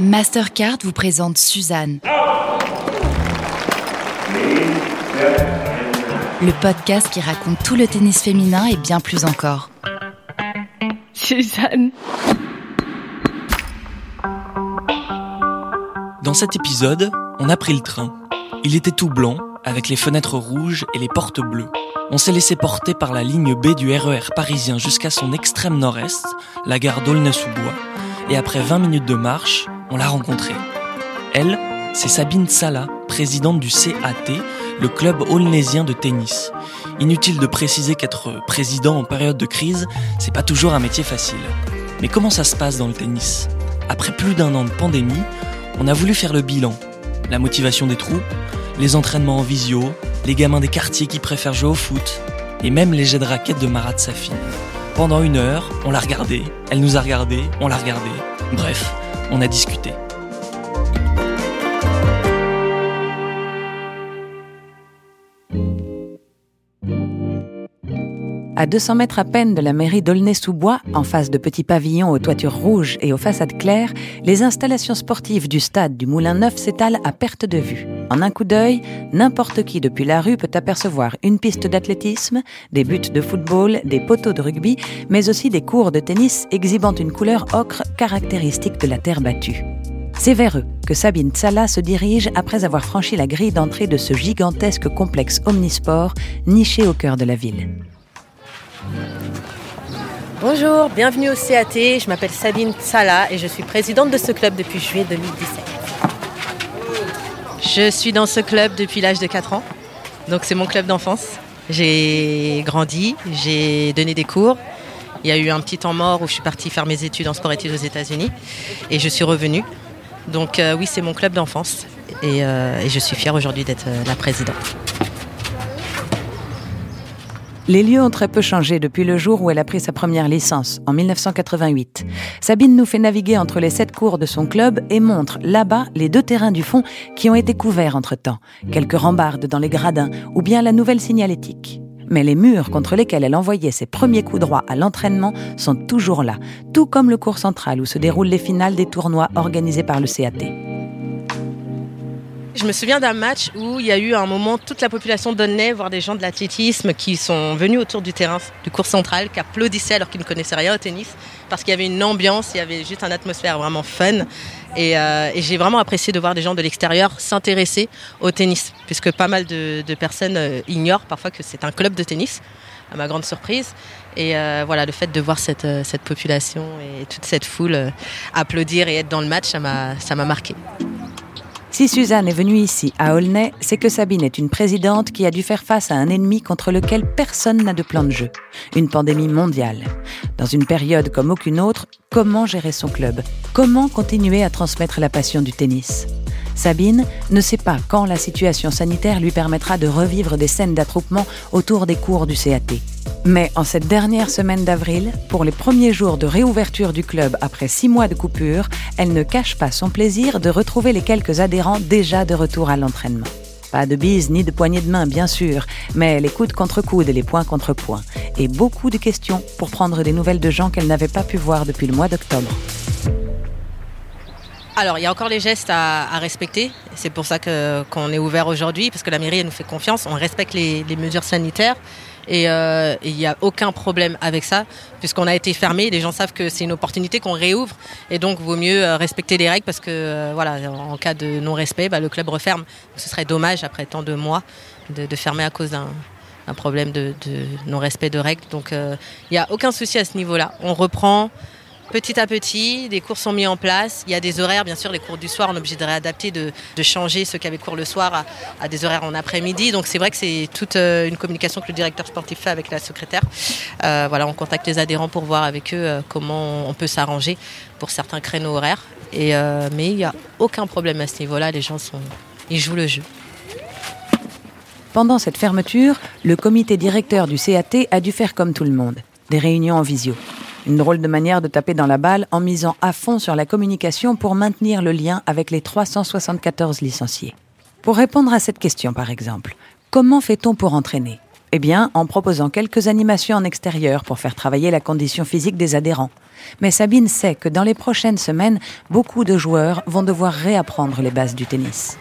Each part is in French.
Mastercard vous présente Suzanne. Le podcast qui raconte tout le tennis féminin et bien plus encore. Suzanne. Dans cet épisode, on a pris le train. Il était tout blanc, avec les fenêtres rouges et les portes bleues. On s'est laissé porter par la ligne B du RER parisien jusqu'à son extrême nord-est, la gare d'Aulnay-sous-Bois, et après 20 minutes de marche, on l'a rencontrée. Elle, c'est Sabine Sala, présidente du CAT, le club aulnaysien de tennis. Inutile de préciser qu'être président en période de crise, c'est pas toujours un métier facile. Mais comment ça se passe dans le tennis? Après plus d'un an de pandémie, on a voulu faire le bilan. La motivation des troupes, les entraînements en visio, les gamins des quartiers qui préfèrent jouer au foot, et même les jets de raquettes de Marat Safi. Pendant une heure, on l'a regardé, elle nous a regardé, on l'a regardé. Bref, on a discuté. À 200 mètres à peine de la mairie d'Aulnay-sous-Bois, en face de petits pavillons aux toitures rouges et aux façades claires, les installations sportives du stade du Moulin Neuf s'étalent à perte de vue. En un coup d'œil, n'importe qui depuis la rue peut apercevoir une piste d'athlétisme, des buts de football, des poteaux de rugby, mais aussi des cours de tennis exhibant une couleur ocre caractéristique de la terre battue. C'est vers eux que Sabine Tsala se dirige après avoir franchi la grille d'entrée de ce gigantesque complexe omnisport niché au cœur de la ville. Bonjour, bienvenue au CAT. Je m'appelle Sabine Sala et je suis présidente de ce club depuis juillet 2017. Je suis dans ce club depuis l'âge de 4 ans. Donc c'est mon club d'enfance. J'ai grandi, j'ai donné des cours. Il y a eu un petit temps mort où je suis partie faire mes études en sport études aux États-Unis et je suis revenue. Donc euh, oui, c'est mon club d'enfance et, euh, je suis fière aujourd'hui d'être euh, la présidente. Les lieux ont très peu changé depuis le jour où elle a pris sa première licence, en 1988. Sabine nous fait naviguer entre les sept cours de son club et montre là-bas les deux terrains du fond qui ont été couverts entre-temps, quelques rambardes dans les gradins ou bien la nouvelle signalétique. Mais les murs contre lesquels elle envoyait ses premiers coups droits à l'entraînement sont toujours là, tout comme le cours central où se déroulent les finales des tournois organisés par le CAT. Je me souviens d'un match où il y a eu un moment toute la population d'Aulnay, voire des gens de l'athlétisme qui sont venus autour du terrain du cours central, qui applaudissaient alors qu'ils ne connaissaient rien au tennis, parce qu'il y avait une ambiance, il y avait juste une atmosphère vraiment fun. Et, euh, j'ai vraiment apprécié de voir des gens de l'extérieur s'intéresser au tennis, puisque pas mal de, personnes euh, ignorent parfois que c'est un club de tennis, à ma grande surprise. Et euh, voilà, le fait de voir cette, cette population et toute cette foule applaudir et être dans le match, ça m'a ça m'a marqué. Si Suzanne est venue ici, à Aulnay, c'est que Sabine est une présidente qui a dû faire face à un ennemi contre lequel personne n'a de plan de jeu. Une pandémie mondiale. Dans une période comme aucune autre, comment gérer son club? Comment continuer à transmettre la passion du tennis? Sabine ne sait pas quand la situation sanitaire lui permettra de revivre des scènes d'attroupement autour des cours du CAT. Mais en cette dernière semaine d'avril, pour les premiers jours de réouverture du club après six mois de coupure, elle ne cache pas son plaisir de retrouver les quelques adhérents déjà de retour à l'entraînement. Pas de bise ni de poignée de main, bien sûr, mais les coudes contre coudes et les points contre points. Et beaucoup de questions pour prendre des nouvelles de gens qu'elle n'avait pas pu voir depuis le mois d'octobre. Alors, il y a encore les gestes à, respecter. C'est pour ça qu'on est ouvert aujourd'hui, parce que la mairie nous fait confiance. On respecte les, mesures sanitaires. Et euh, il n'y a aucun problème avec ça, puisqu'on a été fermé. Les gens savent que c'est une opportunité qu'on réouvre. Et donc, vaut mieux euh, respecter les règles, parce que, euh, voilà, en cas de non-respect, bah, le club referme. Ce serait dommage, après tant de mois, de, fermer à cause d'un un problème de, non-respect de règles. Donc, il n'y a aucun souci à ce niveau-là. On reprend petit à petit, des cours sont mis en place. Il y a des horaires, bien sûr, les cours du soir, on est obligé de réadapter, de, de changer ceux qui avaient cours le soir à, des horaires en après-midi. Donc c'est vrai que c'est toute euh, une communication que le directeur sportif fait avec la secrétaire. Euh, voilà, on contacte les adhérents pour voir avec eux euh, comment on peut s'arranger pour certains créneaux horaires. Mais il n'y a aucun problème à ce niveau-là. Les gens sont, ils jouent le jeu. Pendant cette fermeture, le comité directeur du CAT a dû faire comme tout le monde, des réunions en visio. Une drôle de manière de taper dans la balle en misant à fond sur la communication pour maintenir le lien avec les 374 licenciés. Pour répondre à cette question, par exemple, comment fait-on pour entraîner? Eh bien, en proposant quelques animations en extérieur pour faire travailler la condition physique des adhérents. Mais Sabine sait que dans les prochaines semaines, beaucoup de joueurs vont devoir réapprendre les bases du tennis.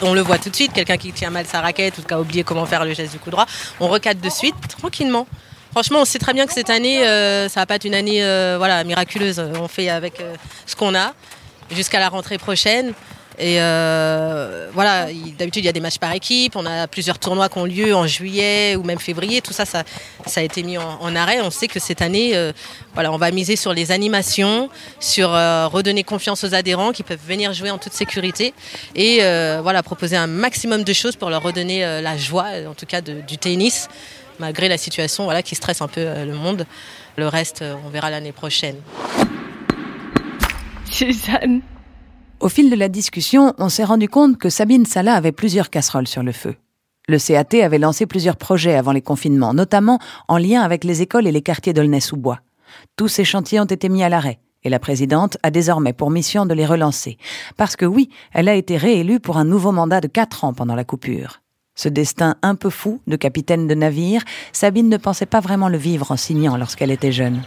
On le voit tout de suite, quelqu'un qui tient mal sa raquette ou qui a oublié comment faire le geste du coup droit, on recadre de suite, tranquillement. Franchement, on sait très bien que cette année, euh, ça va pas être une année euh, voilà, miraculeuse. On fait avec euh, ce qu'on a jusqu'à la rentrée prochaine. Et voilà, d'habitude il y a des matchs par équipe, on a plusieurs tournois qui ont lieu en juillet ou même février, tout ça, ça, a été mis en, arrêt. On sait que cette année, on va miser sur les animations, sur redonner confiance aux adhérents qui peuvent venir jouer en toute sécurité et proposer un maximum de choses pour leur redonner la joie, en tout cas du tennis malgré la situation voilà, qui stresse un peu euh, le monde. Le reste, euh, on verra l'année prochaine. Suzanne. Au fil de la discussion, on s'est rendu compte que Sabine Salah avait plusieurs casseroles sur le feu. Le CAT avait lancé plusieurs projets avant les confinements, notamment en lien avec les écoles et les quartiers d'Aulnay-sous-Bois. Tous ces chantiers ont été mis à l'arrêt, et la présidente a désormais pour mission de les relancer. Parce que oui, elle a été réélue pour un nouveau mandat de quatre ans pendant la coupure. Ce destin un peu fou de capitaine de navire, Sabine ne pensait pas vraiment le vivre en signant lorsqu'elle était jeune.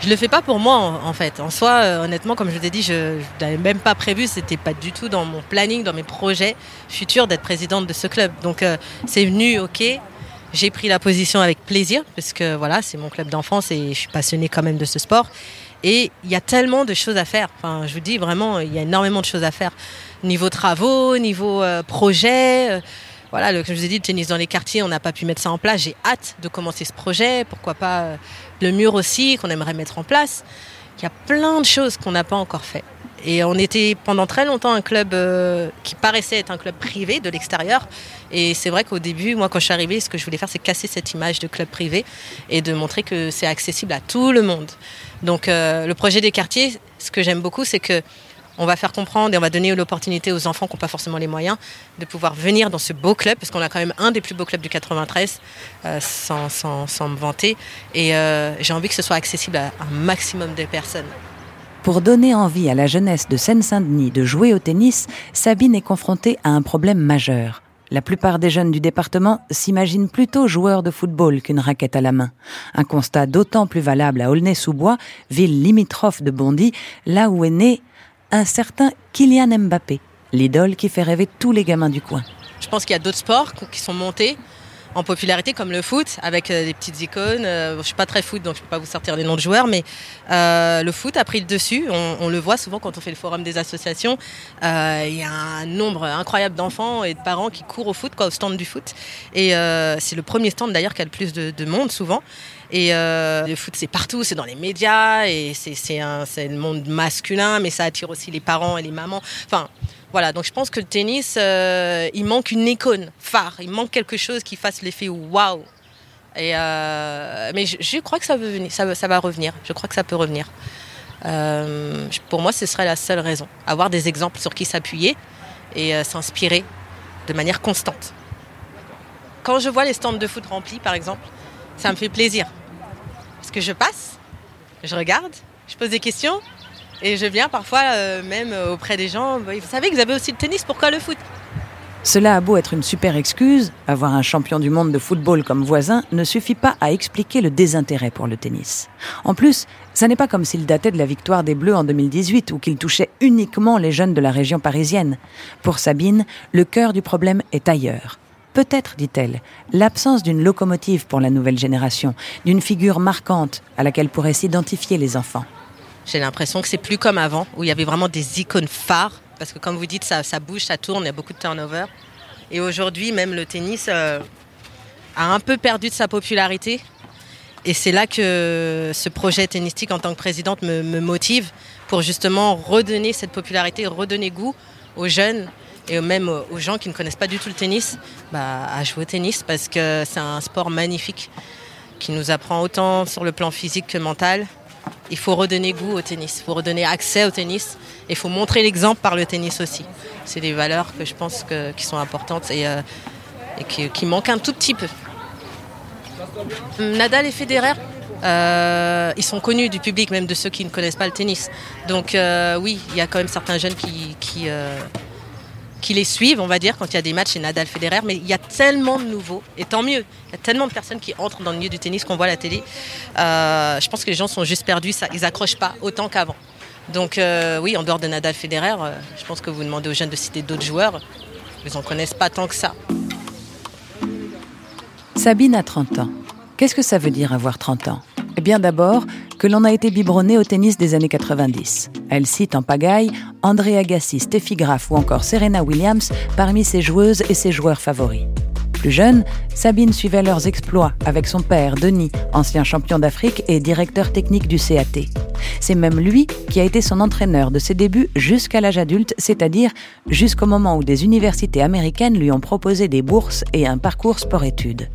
Je le fais pas pour moi en, fait. En soi, euh, honnêtement, comme je t'ai dit, je n'avais même pas prévu, c'était pas du tout dans mon planning, dans mes projets futurs d'être présidente de ce club. Donc euh, c'est venu, ok. J'ai pris la position avec plaisir parce que voilà, c'est mon club d'enfance et je suis passionnée quand même de ce sport. Et il y a tellement de choses à faire. Enfin, je vous dis vraiment, il y a énormément de choses à faire. Niveau travaux, niveau euh, projet voilà, le, comme je vous ai dit, le tennis dans les quartiers, on n'a pas pu mettre ça en place. J'ai hâte de commencer ce projet. Pourquoi pas euh, le mur aussi, qu'on aimerait mettre en place. Il y a plein de choses qu'on n'a pas encore fait. Et on était pendant très longtemps un club euh, qui paraissait être un club privé de l'extérieur. Et c'est vrai qu'au début, moi, quand je suis arrivée, ce que je voulais faire, c'est casser cette image de club privé et de montrer que c'est accessible à tout le monde. Donc, euh, le projet des quartiers, ce que j'aime beaucoup, c'est que on va faire comprendre et on va donner l'opportunité aux enfants qui n'ont pas forcément les moyens de pouvoir venir dans ce beau club, parce qu'on a quand même un des plus beaux clubs du 93, euh, sans, me vanter. Et euh, j'ai envie que ce soit accessible à un maximum de personnes. Pour donner envie à la jeunesse de Seine-Saint-Denis de jouer au tennis, Sabine est confrontée à un problème majeur. La plupart des jeunes du département s'imaginent plutôt joueurs de football qu'une raquette à la main. Un constat d'autant plus valable à Aulnay-sous-Bois, ville limitrophe de Bondy, là où est né un certain Kylian Mbappé, l'idole qui fait rêver tous les gamins du coin. Je pense qu'il y a d'autres sports qui sont montés en popularité comme le foot avec euh, des petites icônes. Euh, je ne suis pas très foot donc je ne peux pas vous sortir les noms de joueurs, mais euh, le foot a pris le dessus. On, le voit souvent quand on fait le forum des associations. Il y a un nombre incroyable d'enfants et de parents qui courent au foot, quoi, au stand du foot. Et c'est le premier stand d'ailleurs qui a le plus de monde souvent. Et le foot, c'est partout, c'est dans les médias, et c'est le monde masculin, mais ça attire aussi les parents et les mamans. Enfin, voilà, donc je pense que le tennis, euh, il manque une icône phare, il manque quelque chose qui fasse l'effet waouh. Euh, mais je, crois que ça, va revenir, je crois que ça peut revenir. pour moi, ce serait la seule raison. Avoir des exemples sur qui s'appuyer et s'inspirer de manière constante. Quand je vois les stands de foot remplis, par exemple, ça me fait plaisir que je passe, je regarde, je pose des questions et je viens parfois euh, même auprès des gens. Vous savez que vous avez aussi le tennis, pourquoi le foot? Cela a beau être une super excuse, avoir un champion du monde de football comme voisin ne suffit pas à expliquer le désintérêt pour le tennis. En plus, ça n'est pas comme s'il datait de la victoire des Bleus en 2018 ou qu'il touchait uniquement les jeunes de la région parisienne. Pour Sabine, le cœur du problème est ailleurs. Peut-être, dit-elle, l'absence d'une locomotive pour la nouvelle génération, d'une figure marquante à laquelle pourraient s'identifier les enfants. J'ai l'impression que c'est plus comme avant, où il y avait vraiment des icônes phares, parce que comme vous dites, ça, bouge, ça tourne, il y a beaucoup de turnover. Et aujourd'hui, même le tennis euh, a un peu perdu de sa popularité. Et c'est là que ce projet tennistique en tant que présidente me, motive pour justement redonner cette popularité, redonner goût aux jeunes et même aux gens qui ne connaissent pas du tout le tennis bah, à jouer au tennis parce que c'est un sport magnifique qui nous apprend autant sur le plan physique que mental. Il faut redonner goût au tennis, il faut redonner accès au tennis et il faut montrer l'exemple par le tennis aussi. C'est des valeurs que je pense que, qui sont importantes et, euh, qui, manquent un tout petit peu. Nadal et Federer, euh, ils sont connus du public, même de ceux qui ne connaissent pas le tennis. Donc euh, oui, il y a quand même certains jeunes qui, qui les suivent, on va dire, quand il y a des matchs chez Nadal Federer. Mais il y a tellement de nouveaux, et tant mieux. Il y a tellement de personnes qui entrent dans le milieu du tennis qu'on voit à la télé. Euh, je pense que les gens sont juste perdus, ça, ils n'accrochent pas autant qu'avant. Donc euh, oui, en dehors de Nadal Federer, euh, je pense que vous demandez aux jeunes de citer d'autres joueurs, ils n'en connaissent pas tant que ça. Sabine a 30 ans. Qu'est-ce que ça veut dire avoir 30 ans? Eh bien d'abord que l'on a été biberonné au tennis des années 90. Elle cite en pagaille André Agassi, Steffi Graf ou encore Serena Williams parmi ses joueuses et ses joueurs favoris. Plus jeune, Sabine suivait leurs exploits avec son père, Denis, ancien champion d'Afrique et directeur technique du CAT. C'est même lui qui a été son entraîneur de ses débuts jusqu'à l'âge adulte, c'est-à-dire jusqu'au moment où des universités américaines lui ont proposé des bourses et un parcours sport-études.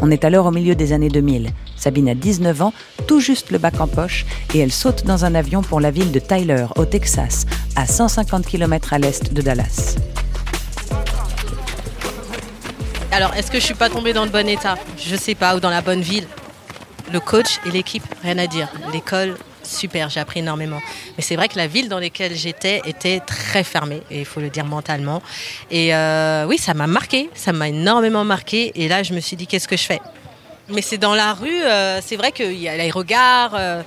On est alors au milieu des années 2000. Sabine a 19 ans, tout juste le bac en poche, et elle saute dans un avion pour la ville de Tyler, au Texas, à 150 km à l'est de Dallas. Alors, est-ce que je suis pas tombée dans le bon état Je sais pas, ou dans la bonne ville. Le coach et l'équipe, rien à dire. L'école, super, j'ai appris énormément. Mais c'est vrai que la ville dans laquelle j'étais était très fermée, et il faut le dire mentalement. Et euh, oui, ça m'a marqué, ça m'a énormément marqué. Et là, je me suis dit, qu'est-ce que je fais? Mais c'est dans la rue, euh, c'est vrai qu'il y a les regards. Euh,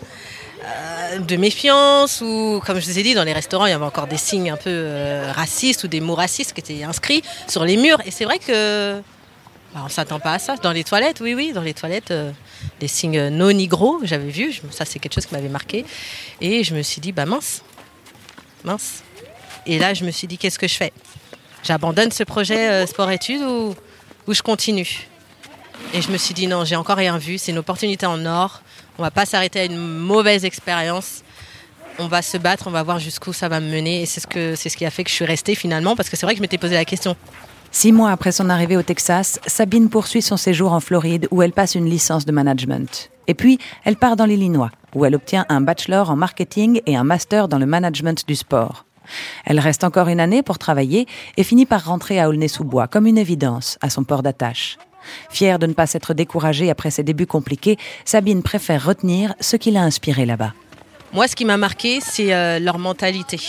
de méfiance ou comme je vous ai dit dans les restaurants il y avait encore des signes un peu racistes ou des mots racistes qui étaient inscrits sur les murs et c'est vrai que bah, on ne s'attend pas à ça. Dans les toilettes, oui, oui, dans les toilettes, euh, des signes non nigro, j'avais vu. ça, c'est quelque chose qui m'avait marqué. Et je me suis dit, bah mince, mince. Et là, je me suis dit, qu'est-ce que je fais? J'abandonne ce projet euh, sport-études ou, ou je continue? Et je me suis dit, non, j'ai encore rien vu. C'est une opportunité en or. On va pas s'arrêter à une mauvaise expérience on va se battre, on va voir jusqu'où ça va me mener. Et c'est ce, c'est ce qui a fait que je suis restée finalement, parce que c'est vrai que je m'étais posé la question. Six mois après son arrivée au Texas, Sabine poursuit son séjour en Floride où elle passe une licence de management. Et puis, elle part dans l'Illinois, où elle obtient un bachelor en marketing et un master dans le management du sport. Elle reste encore une année pour travailler et finit par rentrer à Aulnay-sous-Bois comme une évidence à son port d'attache. Fière de ne pas s'être découragée après ses débuts compliqués, Sabine préfère retenir ce qui l'a inspiré là-bas. Moi, ce qui m'a marqué, c'est euh, leur mentalité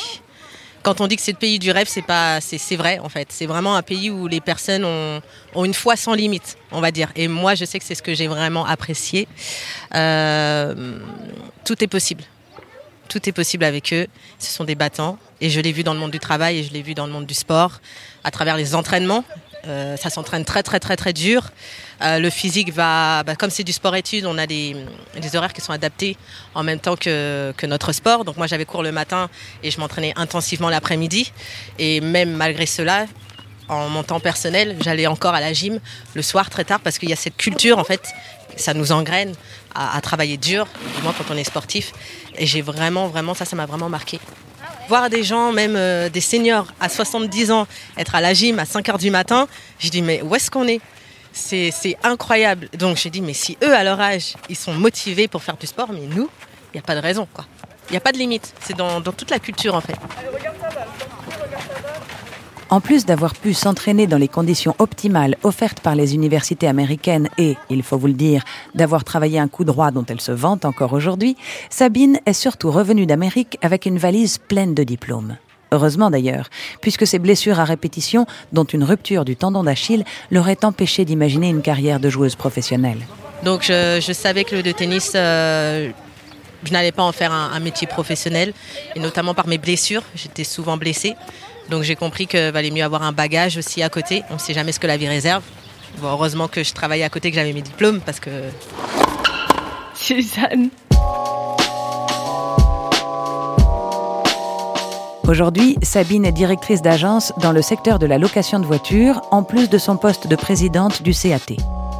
quand on dit que c'est le pays du rêve, c'est pas, c'est vrai en fait. C'est vraiment un pays où les personnes ont, une foi sans limite, on va dire. Et moi, je sais que c'est ce que j'ai vraiment apprécié. Euh, tout est possible. Tout est possible avec eux. Ce sont des battants. Et je l'ai vu dans le monde du travail et je l'ai vu dans le monde du sport, à travers les entraînements. Euh, ça s'entraîne très très très très dur. Euh, le physique va, bah, comme c'est du sport-études, on a des, horaires qui sont adaptés en même temps que, notre sport. Donc moi j'avais cours le matin et je m'entraînais intensivement l'après-midi. Et même malgré cela, en mon temps personnel, j'allais encore à la gym le soir très tard parce qu'il y a cette culture en fait, ça nous engraine à, travailler dur, du moins quand on est sportif. Et j'ai vraiment, vraiment, ça, ça m'a vraiment marqué. Voir des gens, même euh, des seniors à 70 ans, être à la gym à 5 heures du matin, j'ai dit mais où est-ce qu'on est, c'est, incroyable. Donc j'ai dit mais si eux à leur âge, ils sont motivés pour faire du sport, mais nous, il n'y a pas de raison quoi. Il n'y a pas de limite. C'est dans, dans toute la culture en fait. En plus d'avoir pu s'entraîner dans les conditions optimales offertes par les universités américaines et, il faut vous le dire, d'avoir travaillé un coup droit dont elle se vante encore aujourd'hui, Sabine est surtout revenue d'Amérique avec une valise pleine de diplômes. Heureusement d'ailleurs, puisque ses blessures à répétition, dont une rupture du tendon d'Achille, l'auraient empêché d'imaginer une carrière de joueuse professionnelle. Donc je, savais que le tennis, euh, je n'allais pas en faire un métier professionnel, et notamment par mes blessures. J'étais souvent blessée. Donc j'ai compris qu'il valait mieux avoir un bagage aussi à côté. On ne sait jamais ce que la vie réserve. heureusement que je travaillais à côté, que j'avais mes diplômes parce que. Suzanne. Aujourd'hui, Sabine est directrice d'agence dans le secteur de la location de voitures, en plus de son poste de présidente du CAT.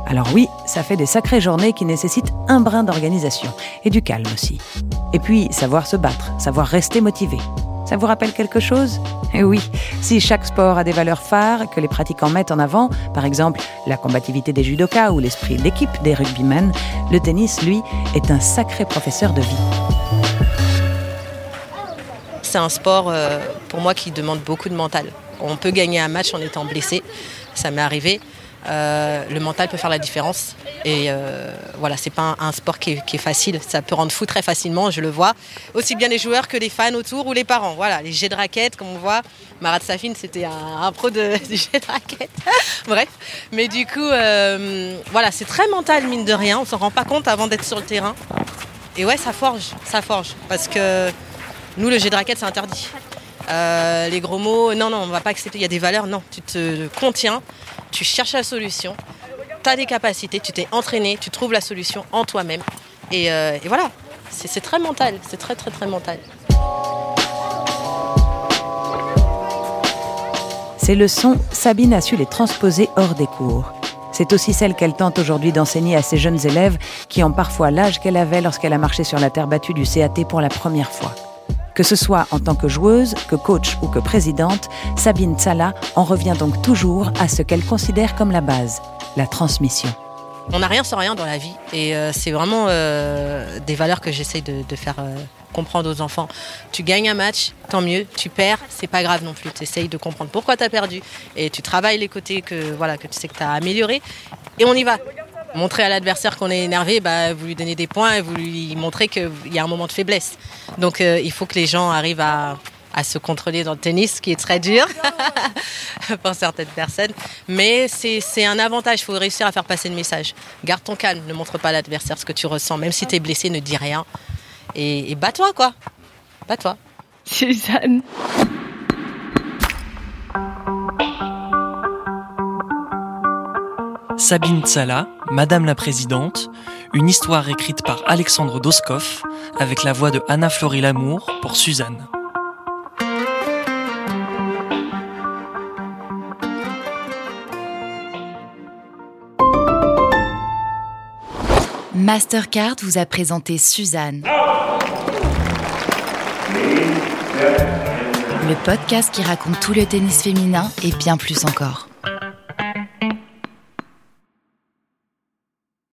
Alors oui, ça fait des sacrées journées qui nécessitent un brin d'organisation et du calme aussi. Et puis, savoir se battre, savoir rester motivé. Ça vous rappelle quelque chose? Eh oui, si chaque sport a des valeurs phares que les pratiquants mettent en avant, par exemple la combativité des judokas ou l'esprit d'équipe des rugbymen, le tennis, lui, est un sacré professeur de vie. C'est un sport, euh, pour moi, qui demande beaucoup de mental. On peut gagner un match en étant blessé, ça m'est arrivé. Euh, le mental peut faire la différence. Et euh, voilà, c'est pas un, sport qui est, facile. Ça peut rendre fou très facilement, je le vois. Aussi bien les joueurs que les fans autour ou les parents. Voilà, les jets de raquettes, comme on voit. Marat Safin, c'était un, pro de, du jet de raquettes. Bref. Mais du coup, euh, voilà, c'est très mental, mine de rien. On s'en rend pas compte avant d'être sur le terrain. Et ouais, ça forge, ça forge. Parce que nous, le jet de raquettes, c'est interdit. Les gros mots, non, non, on va pas accepter. Il y a des valeurs, non. Tu te contiens, tu cherches la solution, tu as des capacités, tu t'es entraîné, tu trouves la solution en toi-même. Et, euh, voilà, c'est très mental, c'est très, très, très mental. Ces leçons, Sabine a su les transposer hors des cours. C'est aussi celle qu'elle tente aujourd'hui d'enseigner à ses jeunes élèves qui ont parfois l'âge qu'elle avait lorsqu'elle a marché sur la terre battue du CAT pour la première fois. Que ce soit en tant que joueuse, que coach ou que présidente, Sabine Tsala en revient donc toujours à ce qu'elle considère comme la base, la transmission. On n'a rien sans rien dans la vie et euh, c'est vraiment euh, des valeurs que j'essaye de, faire euh, comprendre aux enfants. Tu gagnes un match, tant mieux. Tu perds, c'est pas grave non plus. Tu essayes de comprendre pourquoi tu as perdu et tu travailles les côtés que, voilà, que tu sais que tu as amélioré et on y va montrer à l'adversaire qu'on est énervé, bah, vous lui donnez des points et vous lui montrez qu'il y a un moment de faiblesse. Donc euh, il faut que les gens arrivent à, se contrôler dans le tennis, ce qui est très dur pour certaines personnes. Mais c'est un avantage, il faut réussir à faire passer le message. Garde ton calme, ne montre pas à l'adversaire ce que tu ressens. Même si tu es blessé, ne dis rien. Et, et bats-toi, quoi. Bats-toi. Suzanne. Sabine Tsala, Madame la Présidente, une histoire écrite par Alexandre Doskov avec la voix de Anna Florie Lamour pour Suzanne. Mastercard vous a présenté Suzanne. Le podcast qui raconte tout le tennis féminin et bien plus encore.